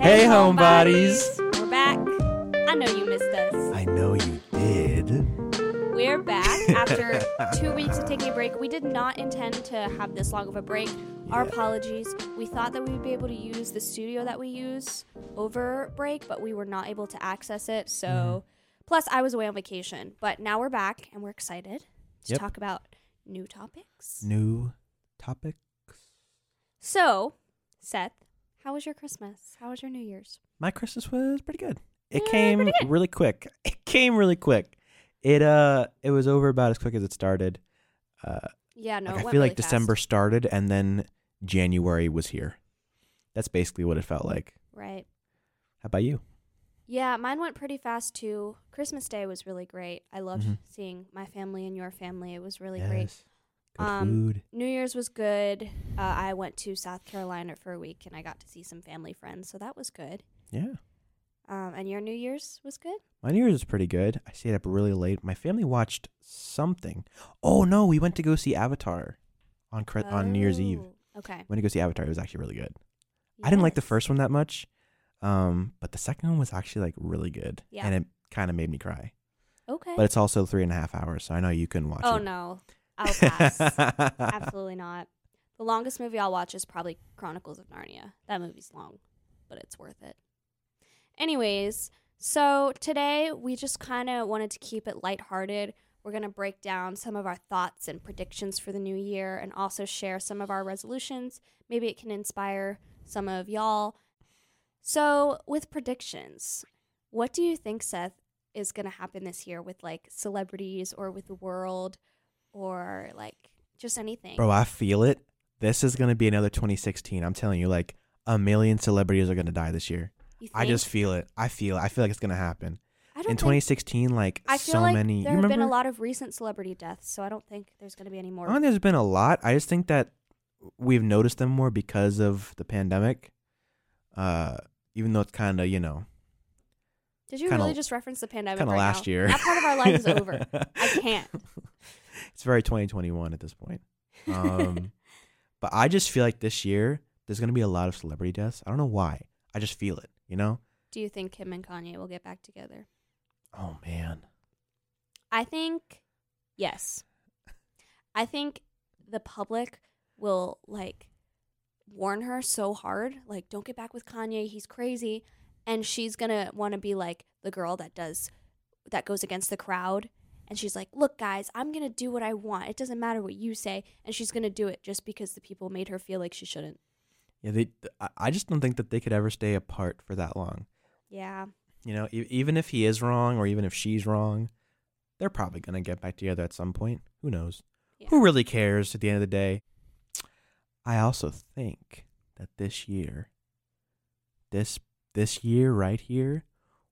Hey, homebodies. We're back. I know you missed us. I know you did. We're back after two weeks of taking a break. We did not intend to have this long of a break. Our Yeah. apologies. We thought that we would be able to use the studio that we use over break, but we were not able to access it. So, Mm-hmm. plus, I was away on vacation. But now we're back and we're excited to Yep. talk about new topics. New topics. So, Seth, how was your Christmas? How was your New Year's? My Christmas was pretty good. It Yeah, came good. really quick. It came really quick. It uh, it was over about as quick as it started. Uh, Yeah, no, like I feel really like December started and then January was here. That's basically what it felt like. Right. How about you? Yeah, mine went pretty fast too. Christmas Day was really great. I loved Mhm. seeing my family and your family. It was really great. Yes. Good Um, food. New Year's was good. Uh, I went to South Carolina for a week and I got to see some family friends, so that was good. Yeah. Um, and your New Year's was good. My New Year's was pretty good. I stayed up really late. My family watched something. Oh no, we went to go see Avatar on Chri- on New Year's Eve. Oh, Okay. Went to go see Avatar. It was actually really good. I didn't like the first one that much, um, but the second one was actually like really good, Yeah. and it kind of made me cry. Okay. But it's also three and a half hours, so I know you couldn't watch oh it. Oh no, I'll pass. Absolutely not. The longest movie I'll watch is probably Chronicles of Narnia. That movie's long, but it's worth it. Anyways, so today we just kind of wanted to keep it lighthearted. We're going to break down some of our thoughts and predictions for the new year and also share some of our resolutions. Maybe it can inspire some of y'all. So, with predictions, what do you think, Seth, is going to happen this year with like celebrities or with the world or like just anything? Bro, I feel it. This is gonna be another 2016. I'm telling you, like a million celebrities are gonna die this year. I just feel it. I feel. it. I feel like it's gonna happen I don't in think, 2016. Like I feel so like many. there you have been a lot of recent celebrity deaths, so I don't think there's going to be any more. I don't there's been a lot. I just think that we've noticed them more because of the pandemic. Uh, even though it's kind of you know Did you kinda- really just reference the pandemic? kind of right last now? year. That part of our life is over. I can't. It's very 2021 at this point. Um, but I just feel like this year there's gonna be a lot of celebrity deaths. I don't know why. I just feel it. You know? Do you think Kim and Kanye will get back together? Oh man. I think yes. I think the public will like warn her so hard, like don't get back with Kanye, he's crazy, and she's going to want to be like the girl that does that goes against the crowd and she's like, "Look guys, I'm going to do what I want. It doesn't matter what you say." And she's going to do it just because the people made her feel like she shouldn't. Yeah. They. I- I just don't think that they could ever stay apart for that long. Yeah. You know, e- even if he is wrong or even if she's wrong, they're probably gonna get back together at some point. Who knows? Yeah. Who really cares at the end of the day? I also think that this year, this this year right here,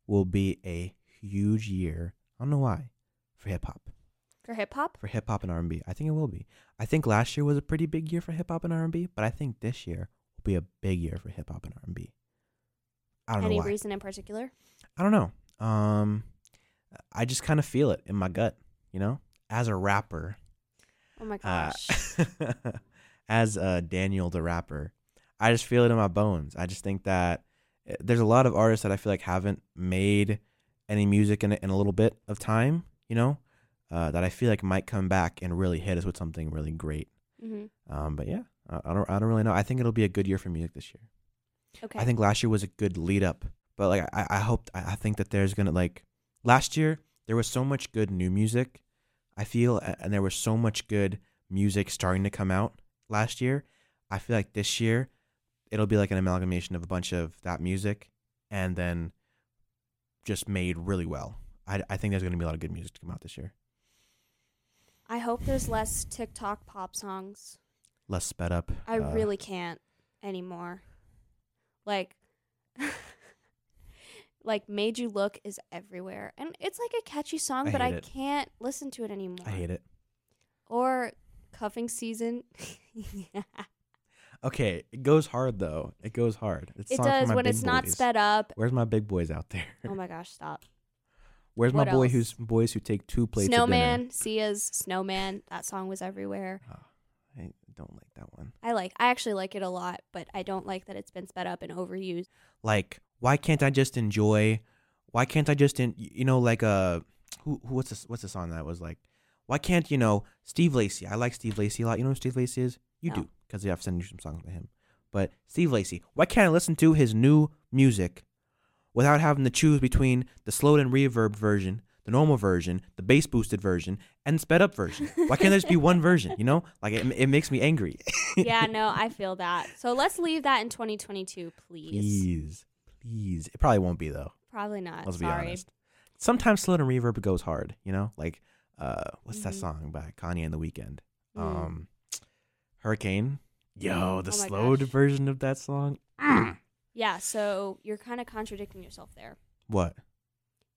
will be a huge year. I don't know why, for hip hop, For hip hop? for hip hop and R and B. I think it will be. I think last year was a pretty big year for hip hop and R and B, but I think this year will be a big year for hip hop and R and B. I don't Any know Any reason in particular? I don't know. Um, I just kind of feel it in my gut, you know. As a rapper, Oh my uh, gosh. as uh, Daniel the rapper, I just feel it in my bones. I just think that uh, there's a lot of artists that I feel like haven't made any music in a, in a little bit of time, you know, uh, that I feel like might come back and really hit us with something really great. hmm Um, but yeah, I, I don't I don't really know. I think it'll be a good year for music this year. Okay. I think last year was a good lead up, but like I, I hope I think that there's gonna like last year there was so much good new music. I feel and there was so much good music starting to come out last year. I feel like this year it'll be like an amalgamation of a bunch of that music and then just made really well. I, I think there's gonna be a lot of good music to come out this year. I hope there's less TikTok pop songs. Less sped up. I uh, really can't anymore. Like like Made You Look is everywhere. And it's like a catchy song, I but I it. can't listen to it anymore. I hate it. Or cuffing season. Okay, it goes hard though. It goes hard. It's it does when it's not sped up. Where's my big boys out there? Oh my gosh, stop. Where's What my boy else? who's boys who take two plates? Snowman, Sia's Snowman. That song was everywhere. I don't like that one. I like. I actually like it a lot, but I don't like that it's been sped up and overused. Like, why can't I just enjoy? Why can't I just in you know like uh who who what's this what's the song that was like? Why can't you know Steve Lacy? I like Steve Lacy a lot. You know who Steve Lacy is? You No. do because I've sent you some songs by him. But Steve Lacy, why can't I listen to his new music without having to choose between the slowed and reverb version, the normal version, the bass boosted version, and sped up version? Why can't there just be one version? You know, like it, it makes me angry. yeah, no, I feel that. So let's leave that in 2022, please. Please, please. It probably won't be though. Probably not. Let's Sorry. be honest. Sometimes slowed and reverb goes hard. You know, like uh, what's that Mhm. song by Kanye and the Weeknd? Mm. Um, Hurricane. Yo, the Oh slowed gosh. version of that song. Yeah, so you're kind of contradicting yourself there. What?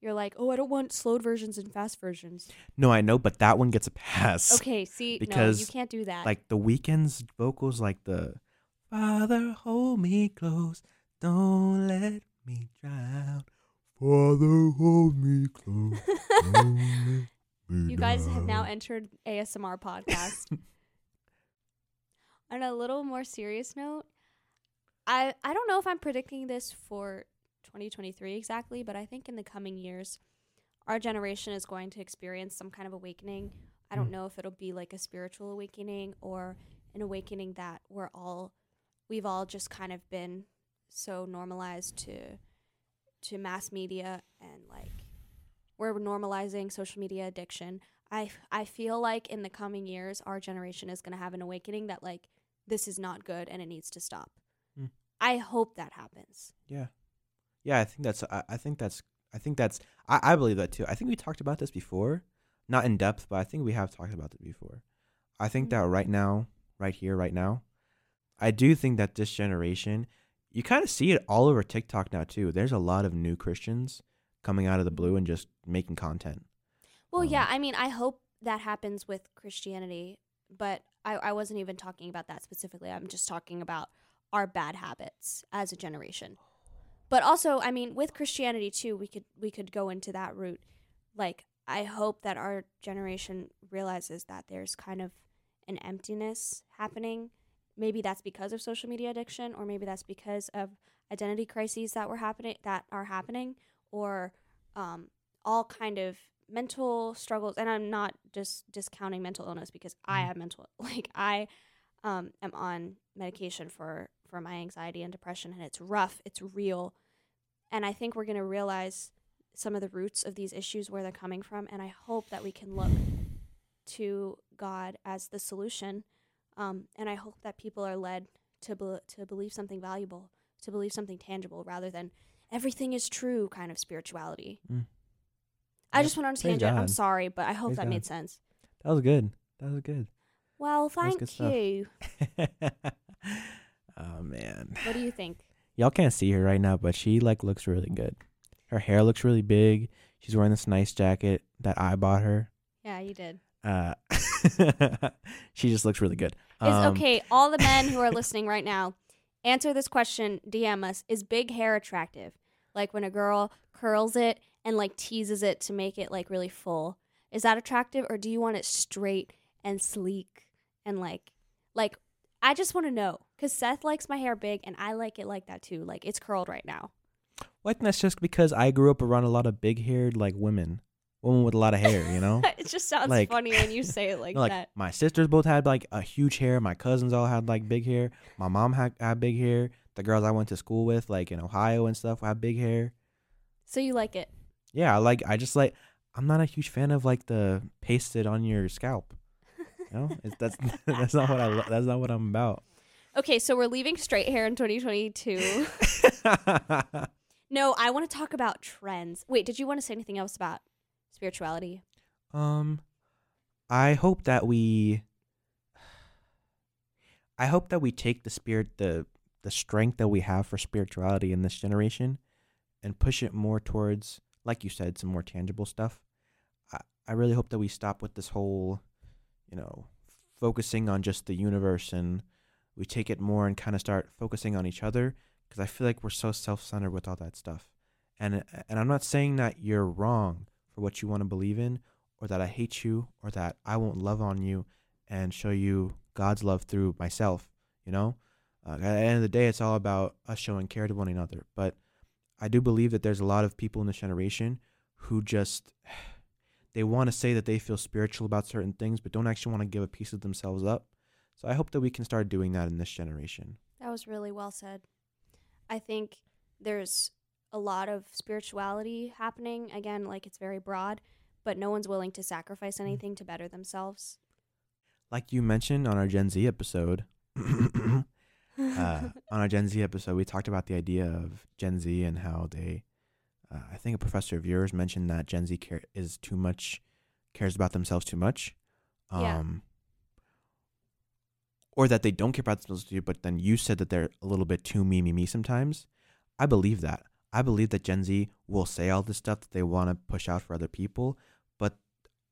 You're like, oh, I don't want slowed versions and fast versions. No, I know, but that one gets a pass. Okay, see, no, you can't do that. Like the Weeknd's vocals, like the Father, hold me close, don't let me drown. Father, hold me close. don't let me you guys have now entered ASMR podcast. On a little more serious note, I I don't know if I'm predicting this for 2023 exactly, but I think in the coming years, our generation is going to experience some kind of awakening. I don't Mm. know if it'll be like a spiritual awakening or an awakening that we're all we've all just kind of been so normalized to to mass media and like we're normalizing social media addiction. I I feel like in the coming years our generation is going to have an awakening that like this is not good and it needs to stop. Hmm. I hope that happens. Yeah, yeah. I think that's. I, I think that's. I think that's. I, I believe that too. I think we talked about this before, not in depth, but I think we have talked about it before. I think that right now, right here, right now, I do think that this generation, you kind of see it all over TikTok now too. There's a lot of new Christians coming out of the blue and just making content. Well, Um, yeah, I mean, I hope that happens with Christianity, but I, I wasn't even talking about that specifically. I'm just talking about our bad habits as a generation. But also, I mean, with Christianity too, we could we could go into that route. Like, I hope that our generation realizes that there's kind of an emptiness happening. Maybe that's because of social media addiction, or maybe that's because of identity crises that were happening that are happening, or um, all kind of mental struggles and i'm not just discounting mental illness because i Mhm. have mental like i um, am on medication for for my anxiety and depression and it's rough it's real and i think we're going to realize some of the roots of these issues where they're coming from and i hope that we can look to god as the solution um, and i hope that people are led to, be- to believe something valuable to believe something tangible rather than everything is true kind of spirituality Mm. I just went on a tangent. I'm sorry, but I hope Praise that God. made sense. That was good. That was good. Well, thank good you. oh man. What do you think? Y'all can't see her right now, but she like looks really good. Her hair looks really big. She's wearing this nice jacket that I bought her. Yeah, you did. Uh, she just looks really good. Is Um, okay, all the men who are listening right now, answer this question, DM us. Is big hair attractive? Like when a girl curls it and like teases it to make it like really full. Is that attractive or do you want it straight and sleek and like like I just want to know cuz Seth likes my hair big and I like it like that too. Like it's curled right now. Well, I think that's just because I grew up around a lot of big-haired like women, women with a lot of hair. You know, it just sounds Like- funny when you say it like, like that. my sisters both had like a huge hair. My cousins all had like big hair. My mom had, had big hair. The girls I went to school with, like in Ohio and stuff, have big hair. So you like it. Yeah, I like. I just like. I'm not a huge fan of like the pasted on your scalp. You know, it's, that's that's not what I. lo- That's not what I'm about. Okay, so we're leaving straight hair in 2022. no, I want to talk about trends. Wait, did you want to say anything else about spirituality? um, I hope that we. I hope that we take the spirit, the the strength that we have for spirituality in this generation, and push it more towards, like you said, some more tangible stuff. I I really hope that we stop with this whole, you know, focusing on just the universe and we take it more and kind of start focusing on each other because I feel like we're so self-centered with all that stuff. And and I'm not saying that you're wrong for what you want to believe in, or that I hate you, or that I won't love on you and show you God's love through myself. You know, uh, at the end of the day, it's all about us showing care to one another. But I do believe that there's a lot of people in this generation who just they want to say that they feel spiritual about certain things, but don't actually want to give a piece of themselves up. So I hope that we can start doing that in this generation. That was really well said. I think there's a lot of spirituality happening. Again, like it's very broad, but no one's willing to sacrifice Mm. anything to better themselves. Like you mentioned on our Gen Z episode, uh, on our Gen Z episode, we talked about the idea of Gen Z and how they, uh, I think a professor of yours mentioned that Gen Z care is too much, cares about themselves too much. Um, Yeah. Or that they don't care about themselves too, but then you said that they're a little bit too me, me, me sometimes. I believe that. I believe that Gen Z will say all this stuff that they want to push out for other people, but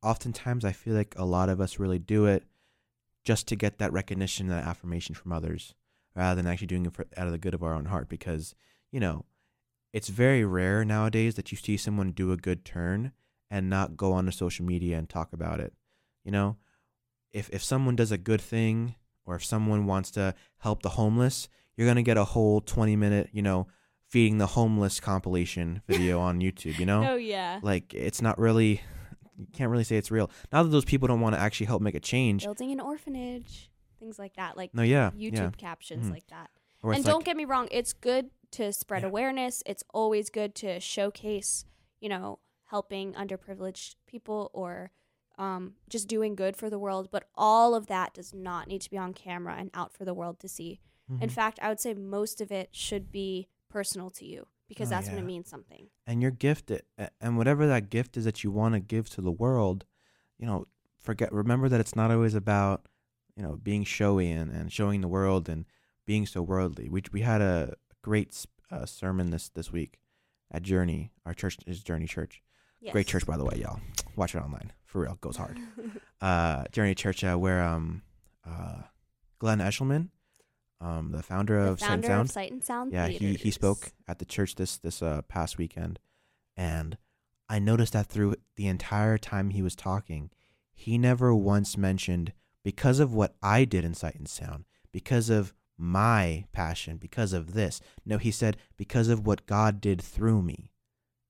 oftentimes I feel like a lot of us really do it just to get that recognition, that affirmation from others, rather than actually doing it for, out of the good of our own heart. Because you know, it's very rare nowadays that you see someone do a good turn and not go on onto social media and talk about it. You know, if if someone does a good thing or if someone wants to help the homeless, you're gonna get a whole 20 minute, you know, feeding the homeless compilation video on YouTube. You know, Oh yeah. like it's not really you can't really say it's real now that those people don't want to actually help make a change Building an orphanage, things like that, like no yeah YouTube yeah captions Mhm. like that. or and don't like, get me wrong, it's good to spread Yeah. awareness. It's always good to showcase, you know, helping underprivileged people or um, just doing good for the world. But all of that does not need to be on camera and out for the world to see. In mhm. fact, I would say most of it should be personal to you because Oh, that's when it means something. and your gift a- and whatever that gift is that you want to give to the world you know forget remember that it's not always about you know being showy and, and showing the world and being so worldly. We, we had a great uh, sermon this this week at journey our church is journey church. Yes. great church by the way y'all. Watch it online. For real goes hard. Uh journey church uh, where um uh glenn eshelman um the founder the of Sight founder sound. Of Sight and Sound. yeah, he he spoke at the church this this uh, past weekend, and I noticed that through the entire time he was talking, he never once mentioned because of what I did in Sight and Sound, because of my passion, because of this. No, he said because of what God did through me.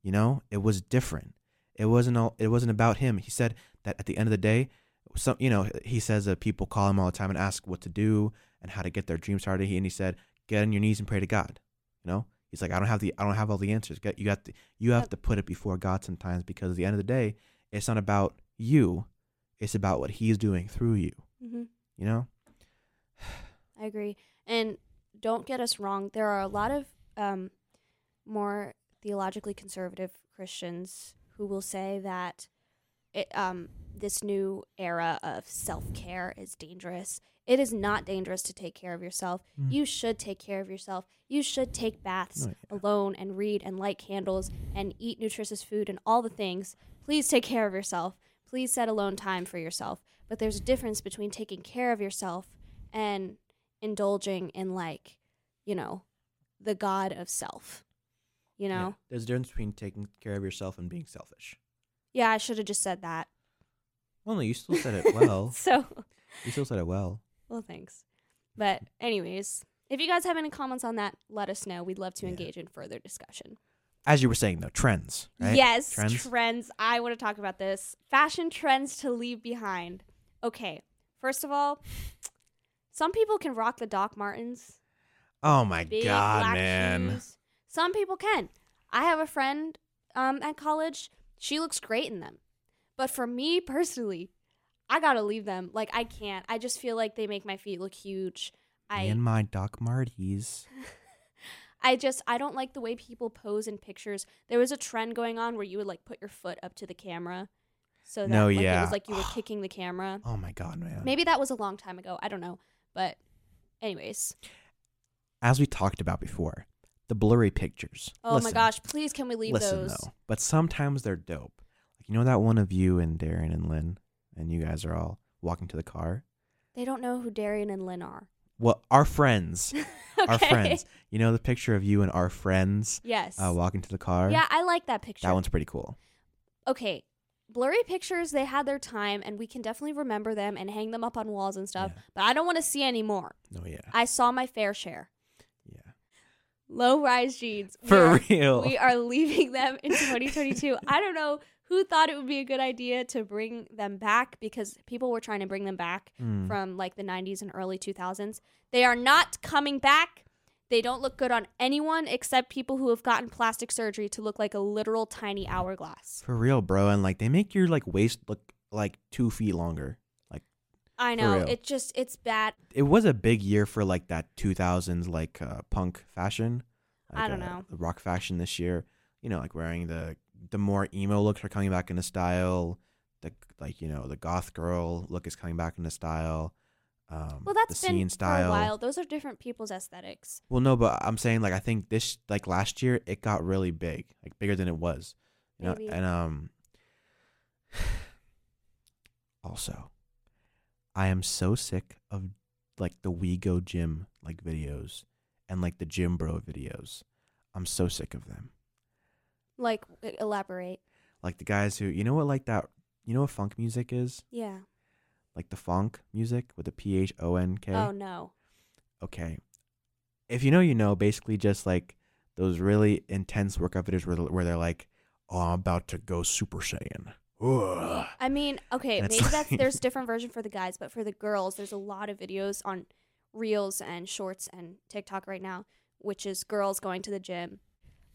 You know, it was different. It wasn't all. It wasn't about him. He said that at the end of the day, some you know he says that people call him all the time and ask what to do and how to get their dreams started. He and he said get on your knees and pray to God. You know, he's like, I don't have the, I don't have all the answers. Get, you got, the, you have to put it before God sometimes because at the end of the day, it's not about you, it's about what He's doing through you. Mhm. You know? I agree. And don't get us wrong, there are a lot of um, more theologically conservative Christians who will say that it, um, this new era of self care is dangerous. It is not dangerous to take care of yourself. Mm. You should take care of yourself. You should take baths No, yeah. alone and read and light candles and eat nutritious food and all the things. Please take care of yourself. Please set alone time for yourself. But there's a difference between taking care of yourself and indulging in like, you know, the god of self. You Yeah. know? There's a difference between taking care of yourself and being selfish. Yeah, I should have just said that. Well, no, you still said it well. so, you still said it well. well, thanks. But anyways, if you guys have any comments on that, let us know. We'd love to Yeah. engage in further discussion. As you were saying, though, trends, right? Yes, Trends? trends. I want to talk about this. Fashion trends to leave behind. Okay, first of all, some people can rock the Doc Martens. Oh my Big God, man. shoes. Some people can. I have a friend um, at college. She looks great in them. But for me personally, I gotta leave them. Like I can't. I just feel like they make my feet look huge. I and my Doc Martys. I just I don't like the way people pose in pictures. There was a trend going on where you would like put your foot up to the camera, so that No, like, it was like you were kicking the camera. Oh my God, man. Maybe that was a long time ago. I don't know, but anyways. As we talked about before, the blurry pictures. Oh Listen, my gosh! Please, can we leave Listen those? though, but sometimes they're dope. Like you know that one of you and Darren and Lynn, and you guys are all walking to the car. They don't know who Darian and Lynn are. Well, our friends, okay. our friends. You know the picture of you and our friends Yes. uh, walking to the car. yeah, I like that picture. that one's pretty cool. okay, blurry pictures, they had their time and we can definitely remember them and hang them up on walls and stuff, Yeah. but I don't want to see any more. oh yeah, I saw my fair share. yeah. Low rise jeans. We For are- real. we are leaving them in 2022. I don't know who thought it would be a good idea to bring them back because people were trying to bring them back Mm. from like the 90s and early 2000s. They are not coming back. They don't look good on anyone except people who have gotten plastic surgery to look like a literal tiny hourglass. For real, bro. And like they make your like waist look like two feet longer. Like I know. It just it's bad. It was a big year for like that 2000s like uh, punk fashion. I don't uh, know. The rock fashion this year. You know, like wearing the the more emo looks are coming back into style. The like you know the goth girl look is coming back into style. Um, Well, that's the been scene for style. a while. Those are different people's aesthetics. Well, no, but I'm saying like I think this like last year it got really big, like bigger than it was. You know, Maybe. and um also I am so sick of like the We Go Gym like videos and like the gym bro videos. I'm so sick of them. Like elaborate. Like the guys who you know what like that you know what phonk music is? Yeah. Like the phonk music with the P H O N K. Oh no. okay, if you know, you know. Basically, just like those really intense workout videos where where they're like, "Oh, I'm about to go Super Saiyan." Ugh. I mean, okay, maybe that's like- there's different version for the guys, but for the girls, there's a lot of videos on Reels and Shorts and TikTok right now, which is girls going to the gym.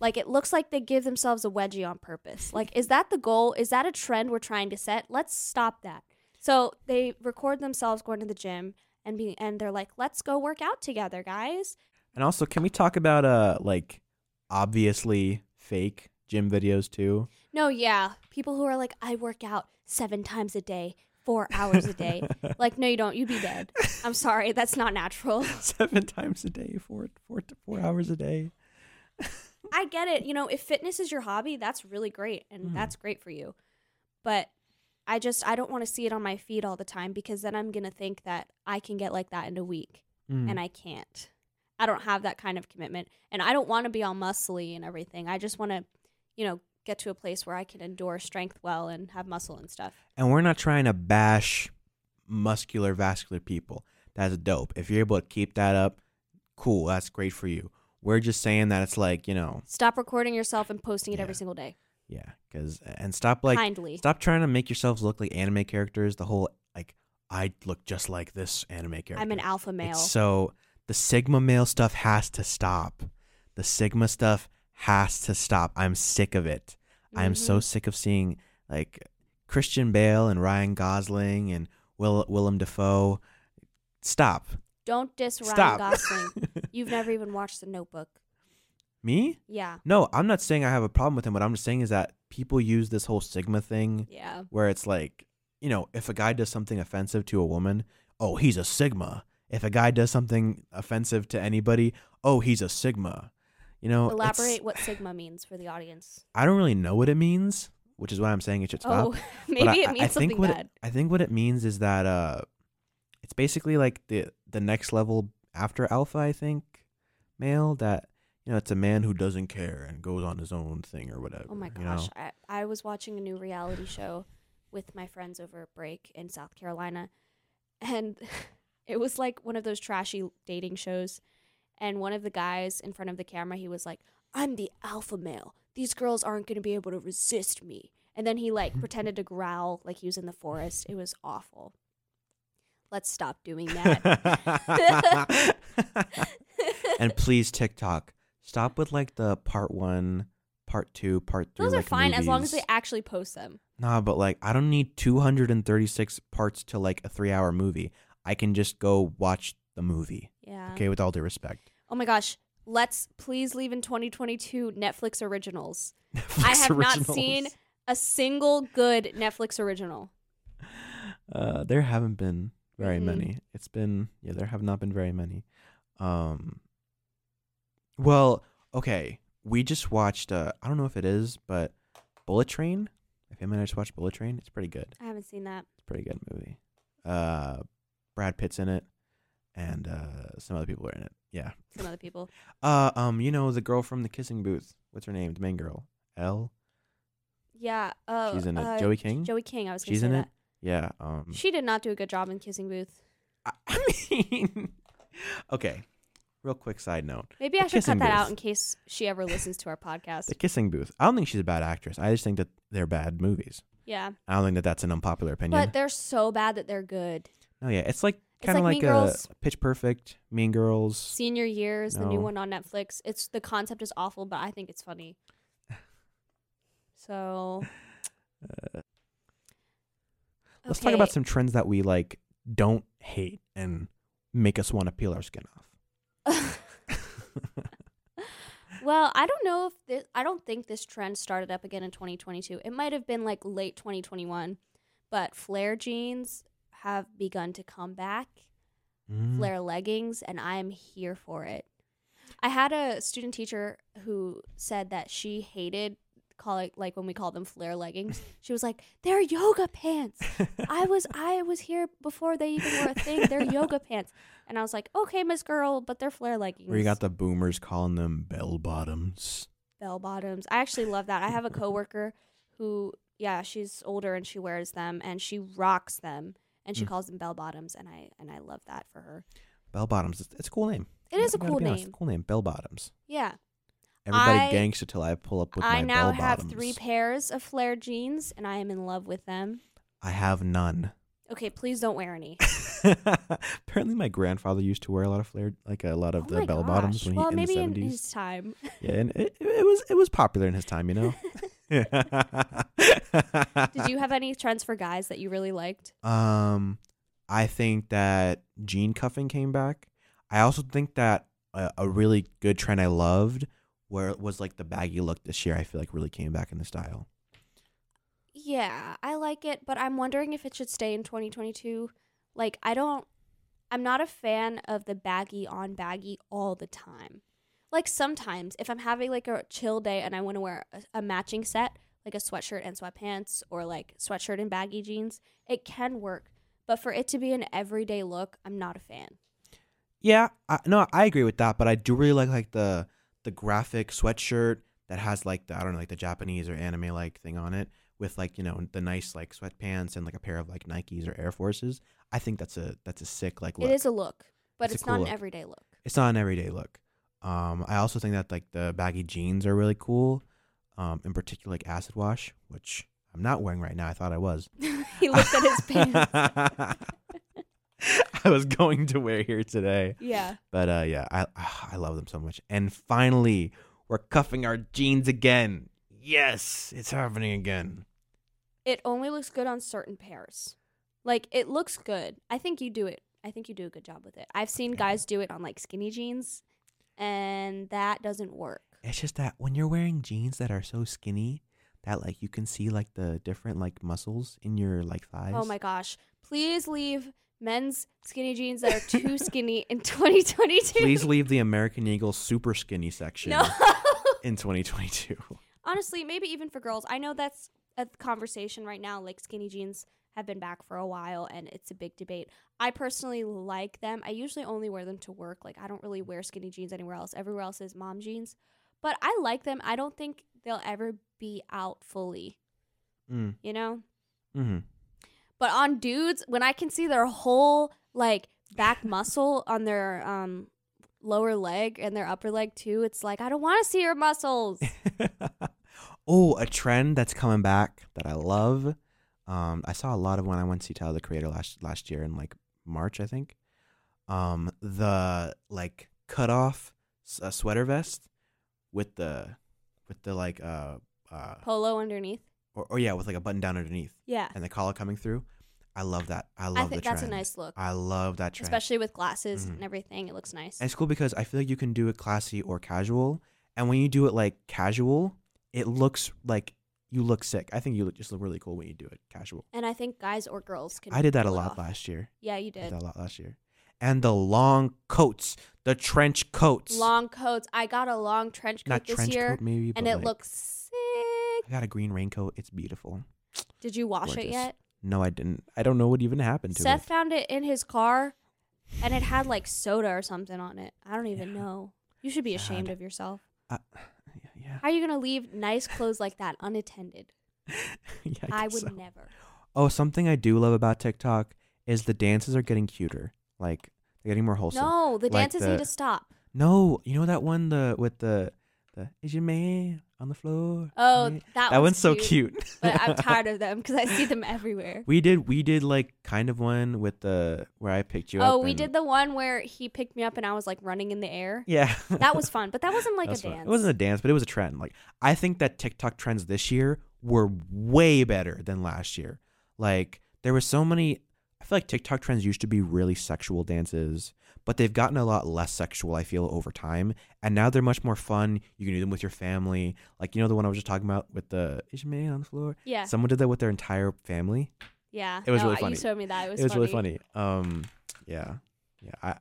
Like it looks like they give themselves a wedgie on purpose. Like, is that the goal? Is that a trend we're trying to set? Let's stop that. So they record themselves going to the gym and be and they're like, let's go work out together, guys. And also, can we talk about uh like obviously fake gym videos too? No, yeah. People who are like, I work out seven times a day, four hours a day. like, no, you don't. You'd be dead. I'm sorry. That's not natural. Seven times a day, four four to four hours a day. I get it. You know, if fitness is your hobby, that's really great and Mhm. that's great for you. But I just I don't want to see it on my feed all the time because then I'm going to think that I can get like that in a week Mm. and I can't. I don't have that kind of commitment and I don't want to be all muscly and everything. I just want to, you know, get to a place where I can endure strength well and have muscle and stuff. And we're not trying to bash muscular, vascular people. That's dope. If you're able to keep that up, cool. That's great for you. We're just saying that it's like, you know, Stop recording yourself and posting it every Yeah. single day. yeah, cuz and stop like Kindly. stop trying to make yourselves look like anime characters. The whole like I look just like this anime character. I'm an alpha male. It's so the sigma male stuff has to stop. The sigma stuff has to stop. I'm sick of it. I'm so Mhm. sick of seeing like Christian Bale and Ryan Gosling and Will Willem Dafoe. Stop. Don't diss Ryan Stop. Gosling. You've never even watched The Notebook. Me? Yeah. No, I'm not saying I have a problem with him. What I'm just saying is that people use this whole sigma thing Yeah. where it's like, you know, if a guy does something offensive to a woman, oh, he's a sigma. If a guy does something offensive to anybody, oh, he's a sigma. You know, Elaborate what Sigma means for the audience. I don't really know what it means, which is why I'm saying it should stop. Oh, maybe I- it means I something think what bad. It, I think what it means is that uh, it's basically like the the next level after alpha. I think male that you know it's a man who doesn't care and goes on his own thing or oh whatever. Oh my you know? gosh. I, I was watching a new reality show with my friends over a break in South Carolina. And it was like one of those trashy dating shows. And one of the guys in front of the camera, he was like, I'm the alpha male. These girls aren't going to be able to resist me. And then he like pretended to growl like he was in the forest. It was awful. Let's stop doing that. and please TikTok, stop with like the part one, part two, part three. Those are like, fine as long as they actually post them. Nah, but like I don't need 236 parts to like a three hour movie. I can just go watch the movie. Yeah. Okay, with all due respect. Oh my gosh. Let's please leave in 2022 Netflix originals. I Netflix have not seen a single good Netflix original. Uh, there haven't been very Mm-mm. many. It's been yeah, there have not been very many. Um. Well, okay, we just watched. Uh, I don't know if it is, but Bullet Train. If him and I just watched Bullet Train, it's pretty good. I haven't seen that. It's a pretty good movie. Uh, Brad Pitt's in it, and uh, some other people are in it. Yeah. Some other people. Uh, um, you know the girl from the kissing booth. What's her name? The main girl. Elle. Yeah. Uh, She's in it. uh, Joey King. Joey King. I was. Gonna She's say in that. it. Yeah. Um. She did not do a good job in Kissing Booth. I, I mean, okay. Real quick side note: Maybe I should cut that out in case she ever listens to our podcast. the Kissing Booth. I don't think she's a bad actress. I just think that they're bad movies. yeah, I don't think that that's an unpopular opinion. but they're so bad that they're good. Oh yeah, it's like kind of like like, a Girls. Pitch Perfect, Mean Girls. Senior Years, the new one on Netflix. It's the concept is awful, but I think it's funny. So Let's talk about some trends that we like don't hate and make us want to peel our skin off. well, I don't know if this. I don't think this trend started up again in 2022. It might have been like late 2021, but flare jeans have begun to come back. Mm. flare leggings and I am here for it. I had a student teacher who said that she hated call it like when we call them flare leggings. She was like, "They're yoga pants." I was I was here before they even were a thing. They're yoga pants. And I was like, "Okay, Miss Girl, but they're flare leggings." Where you got the boomers calling them bell bottoms. bell bottoms. I actually love that. I have a coworker who yeah, she's older and she wears them and she rocks them and she Mm. calls them bell bottoms and I and I love that for her. Bell bottoms. It's, a cool name. It is a cool be honest, name. cool name. Bell bottoms. Yeah. Everybody I- gangster till I pull up with. I my now bell have bottoms. three pairs of flare jeans and I am in love with them. I have none. Okay, please don't wear any. Apparently, my grandfather used to wear a lot of flare, like a lot of oh the bell gosh. bottoms when well, he in maybe the in seventies. his time. Yeah, and it, it was it was popular in his time, you know. Did you have any trends for guys that you really liked? Um, I think that jean cuffing came back. I also think that a, a really good trend I loved, where it was like the baggy look this year. I feel like really came back in the style. Yeah, I like it, but I'm wondering if it should stay in 2022. Like, I don't, I'm not a fan of the baggy on baggy all the time. Like, sometimes if I'm having like a chill day and I want to wear a, a matching set, like a sweatshirt and sweatpants or like sweatshirt and baggy jeans, it can work. But for it to be an everyday look, I'm not a fan. Yeah, I, no, I agree with that, but I do really like like the the graphic sweatshirt that has like the I don't know like the Japanese or anime like thing on it with like you know the nice like sweatpants and like a pair of like Nikes or Air Forces. I think that's a that's a sick like look. It is a look, but It's it's, cool not look. an everyday look. It's not an everyday look. Um, I also think that like the baggy jeans are really cool. Um, in particular like acid wash, which I'm not wearing right now. I thought I was. he looked at his pants. I was going to wear here today. Yeah. But uh, yeah, I I love them so much. And finally, we're cuffing our jeans again. Yes, it's happening again. it only looks good on certain pairs. Like it looks good. I think you do it. I think you do a good job with it. I've seen Yeah. guys do it on like skinny jeans, and that doesn't work. It's just that when you're wearing jeans that are so skinny that like you can see like the different like muscles in your like thighs. Oh my gosh! Please leave men's skinny jeans that are too skinny in 2022. Please leave the American Eagle super skinny section no. in 2022. Honestly, maybe even for girls. I know that's a conversation right now. Like skinny jeans have been back for a while, and it's a big debate. I personally like them. I usually only wear them to work. Like I don't really wear skinny jeans anywhere else. Everywhere else is mom jeans, but I like them. I don't think they'll ever be out fully. Mm. You know. hmm But on dudes, when I can see their whole like back muscle on their um lower leg and their upper leg too, it's like I don't want to see your muscles. oh, a trend that's coming back that I love. Um, I saw a lot of when I went to see Tyler the Creator last last year in like March, I think. Um, the like cut off uh, sweater vest with the with the like uh uh Polo underneath. Or, or yeah with like a button down underneath Yeah. and the collar coming through. I love that. I love I the think trend. that's a nice look. I love that trend. Especially with glasses Mhm. and everything. It looks nice. And it's cool because I feel like you can do it classy or casual. And when you do it like casual, it looks like you look sick. I think you look, just look really cool when you do it casual. And I think guys or girls can I did that a pull it lot off. last year. Yeah, you I did did. that a lot last year. And the long coats, the trench coats. Long coats. I got a long trench coat Not this trench year coat maybe, and but it like, looks sick. I got a green raincoat. It's beautiful. Did you wash it yet? No, I didn't. I don't know what even happened to it. Seth it. found it in his car and it had like soda or something on it. I don't even Yeah. know. You should be ashamed of yourself. Uh, yeah. How are you going to leave nice clothes like that unattended? yeah, I, guess would so. never. Oh, something I do love about TikTok is the dances are getting cuter. Like they're getting more wholesome. No, the Like dances the- need to stop. No, you know that one the with the the is your man on the floor? Oh, that, that one's one's so cute. But I'm tired of them because I see them everywhere. we did we did like kind of one with the where I picked you oh, up. Oh, we and- did the one where he picked me up and I was like running in the air. Yeah. That was fun, but that wasn't like That was a fun. dance. It wasn't a dance, but it was a trend. Like I think that TikTok trends this year were way better than last year. Like there were so many I feel like TikTok trends used to be really sexual dances, but they've gotten a lot less sexual, I feel, over time. And now they're much more fun. You can do them with your family. Like, you know the one I was just talking about with the is man on the floor? yeah, Someone did that with their entire family. yeah. it was No, really You funny. showed me that. It was, It was, funny. really funny. Um yeah. Yeah. I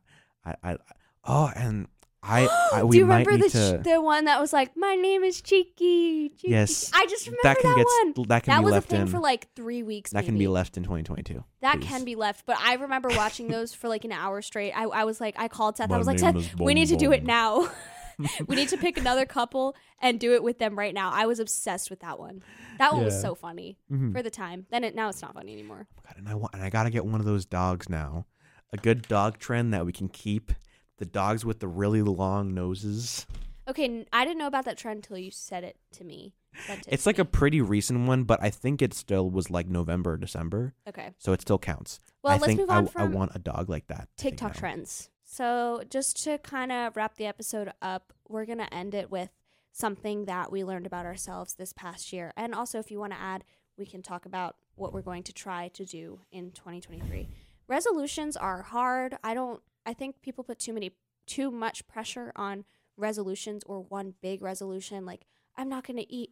I, I oh and I, I we Do you might remember need the to the one that was like, "My name is Cheeky"? Cheeky. Yes. I just remember that one. that, can get one. that can That be was a left thing in for like three weeks. that can be left in 2022 That please. can be left, but I remember watching those for like an hour straight. I, I was like, I called Seth. I was like, Seth, we need to do it now. we need to pick another couple and do it with them right now. I was obsessed with that one. That one was so funny Mhm. for the time. Then it now it's not funny anymore. God, and I want and I gotta get one of those dogs now. A good dog trend that we can keep. The dogs with the really long noses. Okay, I didn't know about that trend until you said it to me. It It's to like a pretty recent one, but I think it still was like November or December, okay. so it still counts. Well, I let's think move on I from want a dog like that. TikTok trends. So, just to kind of wrap the episode up, we're going to end it with something that we learned about ourselves this past year. And also, if you want to add, we can talk about what we're going to try to do in 2023. Resolutions are hard. I don't, I think people put too many, too much pressure on resolutions or one big resolution. Like, I'm not going to eat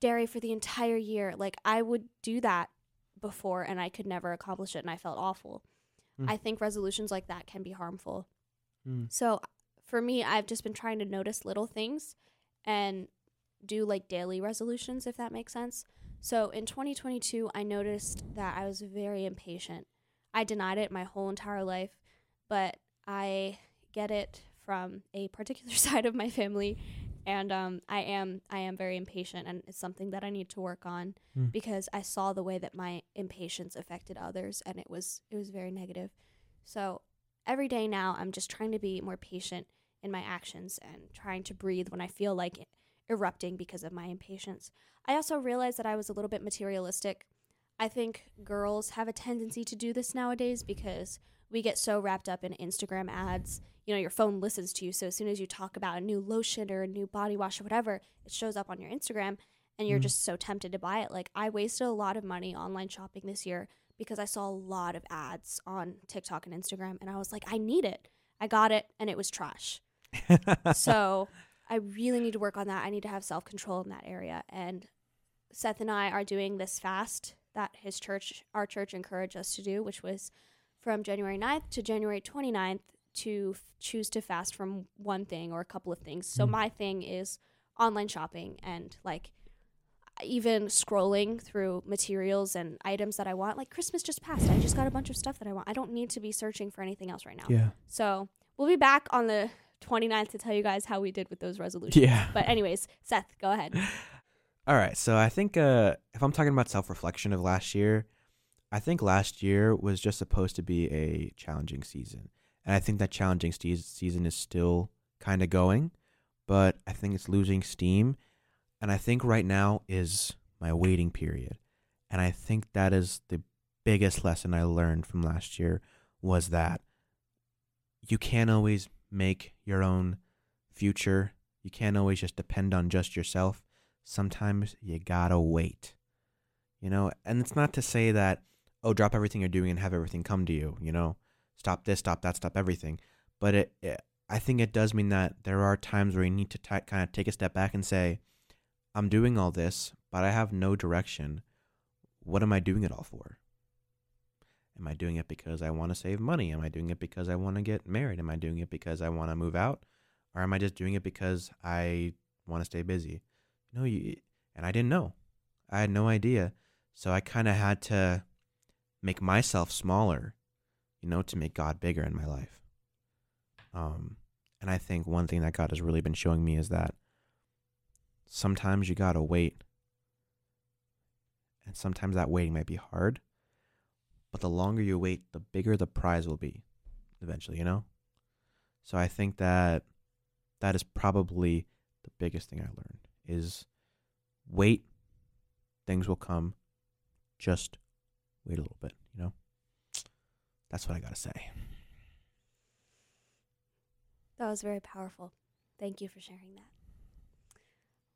dairy for the entire year. Like, I would do that before and I could never accomplish it and I felt awful. Mm. I think resolutions like that can be harmful. Mm. So for me, I've just been trying to notice little things and do like daily resolutions, if that makes sense. So in 2022, I noticed that I was very impatient. I denied it my whole entire life, but I get it from a particular side of my family and um, I am I am very impatient and it's something that I need to work on Mm. because I saw the way that my impatience affected others and it was it was very negative. So every day now I'm just trying to be more patient in my actions and trying to breathe when I feel like erupting because of my impatience. I also realized that I was a little bit materialistic. I think girls have a tendency to do this nowadays because we get so wrapped up in Instagram ads. You know, your phone listens to you. So as soon as you talk about a new lotion or a new body wash or whatever, it shows up on your Instagram and you're Mm. just so tempted to buy it. Like, I wasted a lot of money online shopping this year because I saw a lot of ads on TikTok and Instagram. And I was like, I need it. I got it and it was trash. so I really need to work on that. I need to have self control in that area. And Seth and I are doing this fast that his church, our church, encouraged us to do, which was from January 9th to January 29th to f- choose to fast from one thing or a couple of things. So Mm. my thing is online shopping and like even scrolling through materials and items that I want. Like Christmas just passed. I just got a bunch of stuff that I want. I don't need to be searching for anything else right now. yeah. So we'll be back on the 29th to tell you guys how we did with those resolutions. Yeah. But anyways, Seth, go ahead. All right. So I think uh, if I'm talking about self reflection of last year, I think last year was just supposed to be a challenging season. And I think that challenging se- season is still kind of going, but I think it's losing steam. And I think right now is my waiting period. And I think that is the biggest lesson I learned from last year was that you can't always make your own future. You can't always just depend on just yourself sometimes you gotta wait. You know, and it's not to say that, oh, drop everything you're doing and have everything come to you, you know, stop this, stop that, stop everything. But it, it I think it does mean that there are times where you need to t- kind of take a step back and say, I'm doing all this, but I have no direction. What am I doing it all for? Am I doing it because I want to save money? Am I doing it because I want to get married? Am I doing it because I want to move out? Or am I just doing it because I want to stay busy? No, you and I didn't know. I had no idea. So I kind of had to make myself smaller, you know, to make God bigger in my life. Um and I think one thing that God has really been showing me is that sometimes you got to wait. and sometimes that waiting might be hard. But the longer you wait, the bigger the prize will be eventually, you know? So I think that that is probably the biggest thing I learned is wait, things will come. Just wait a little bit, you know? That's what I got to say. That was very powerful. Thank you for sharing that.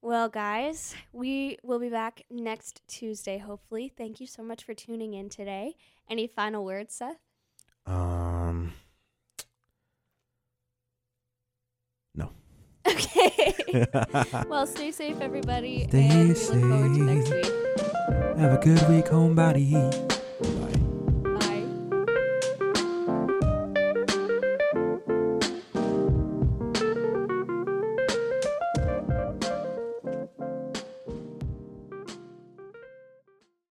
Well, guys, we will be back next Tuesday, hopefully. Thank you so much for tuning in today. Any final words, Seth? Um No. Okay. well, stay safe, everybody. Stay and we look forward to next safe. week. Have a good week, homebody.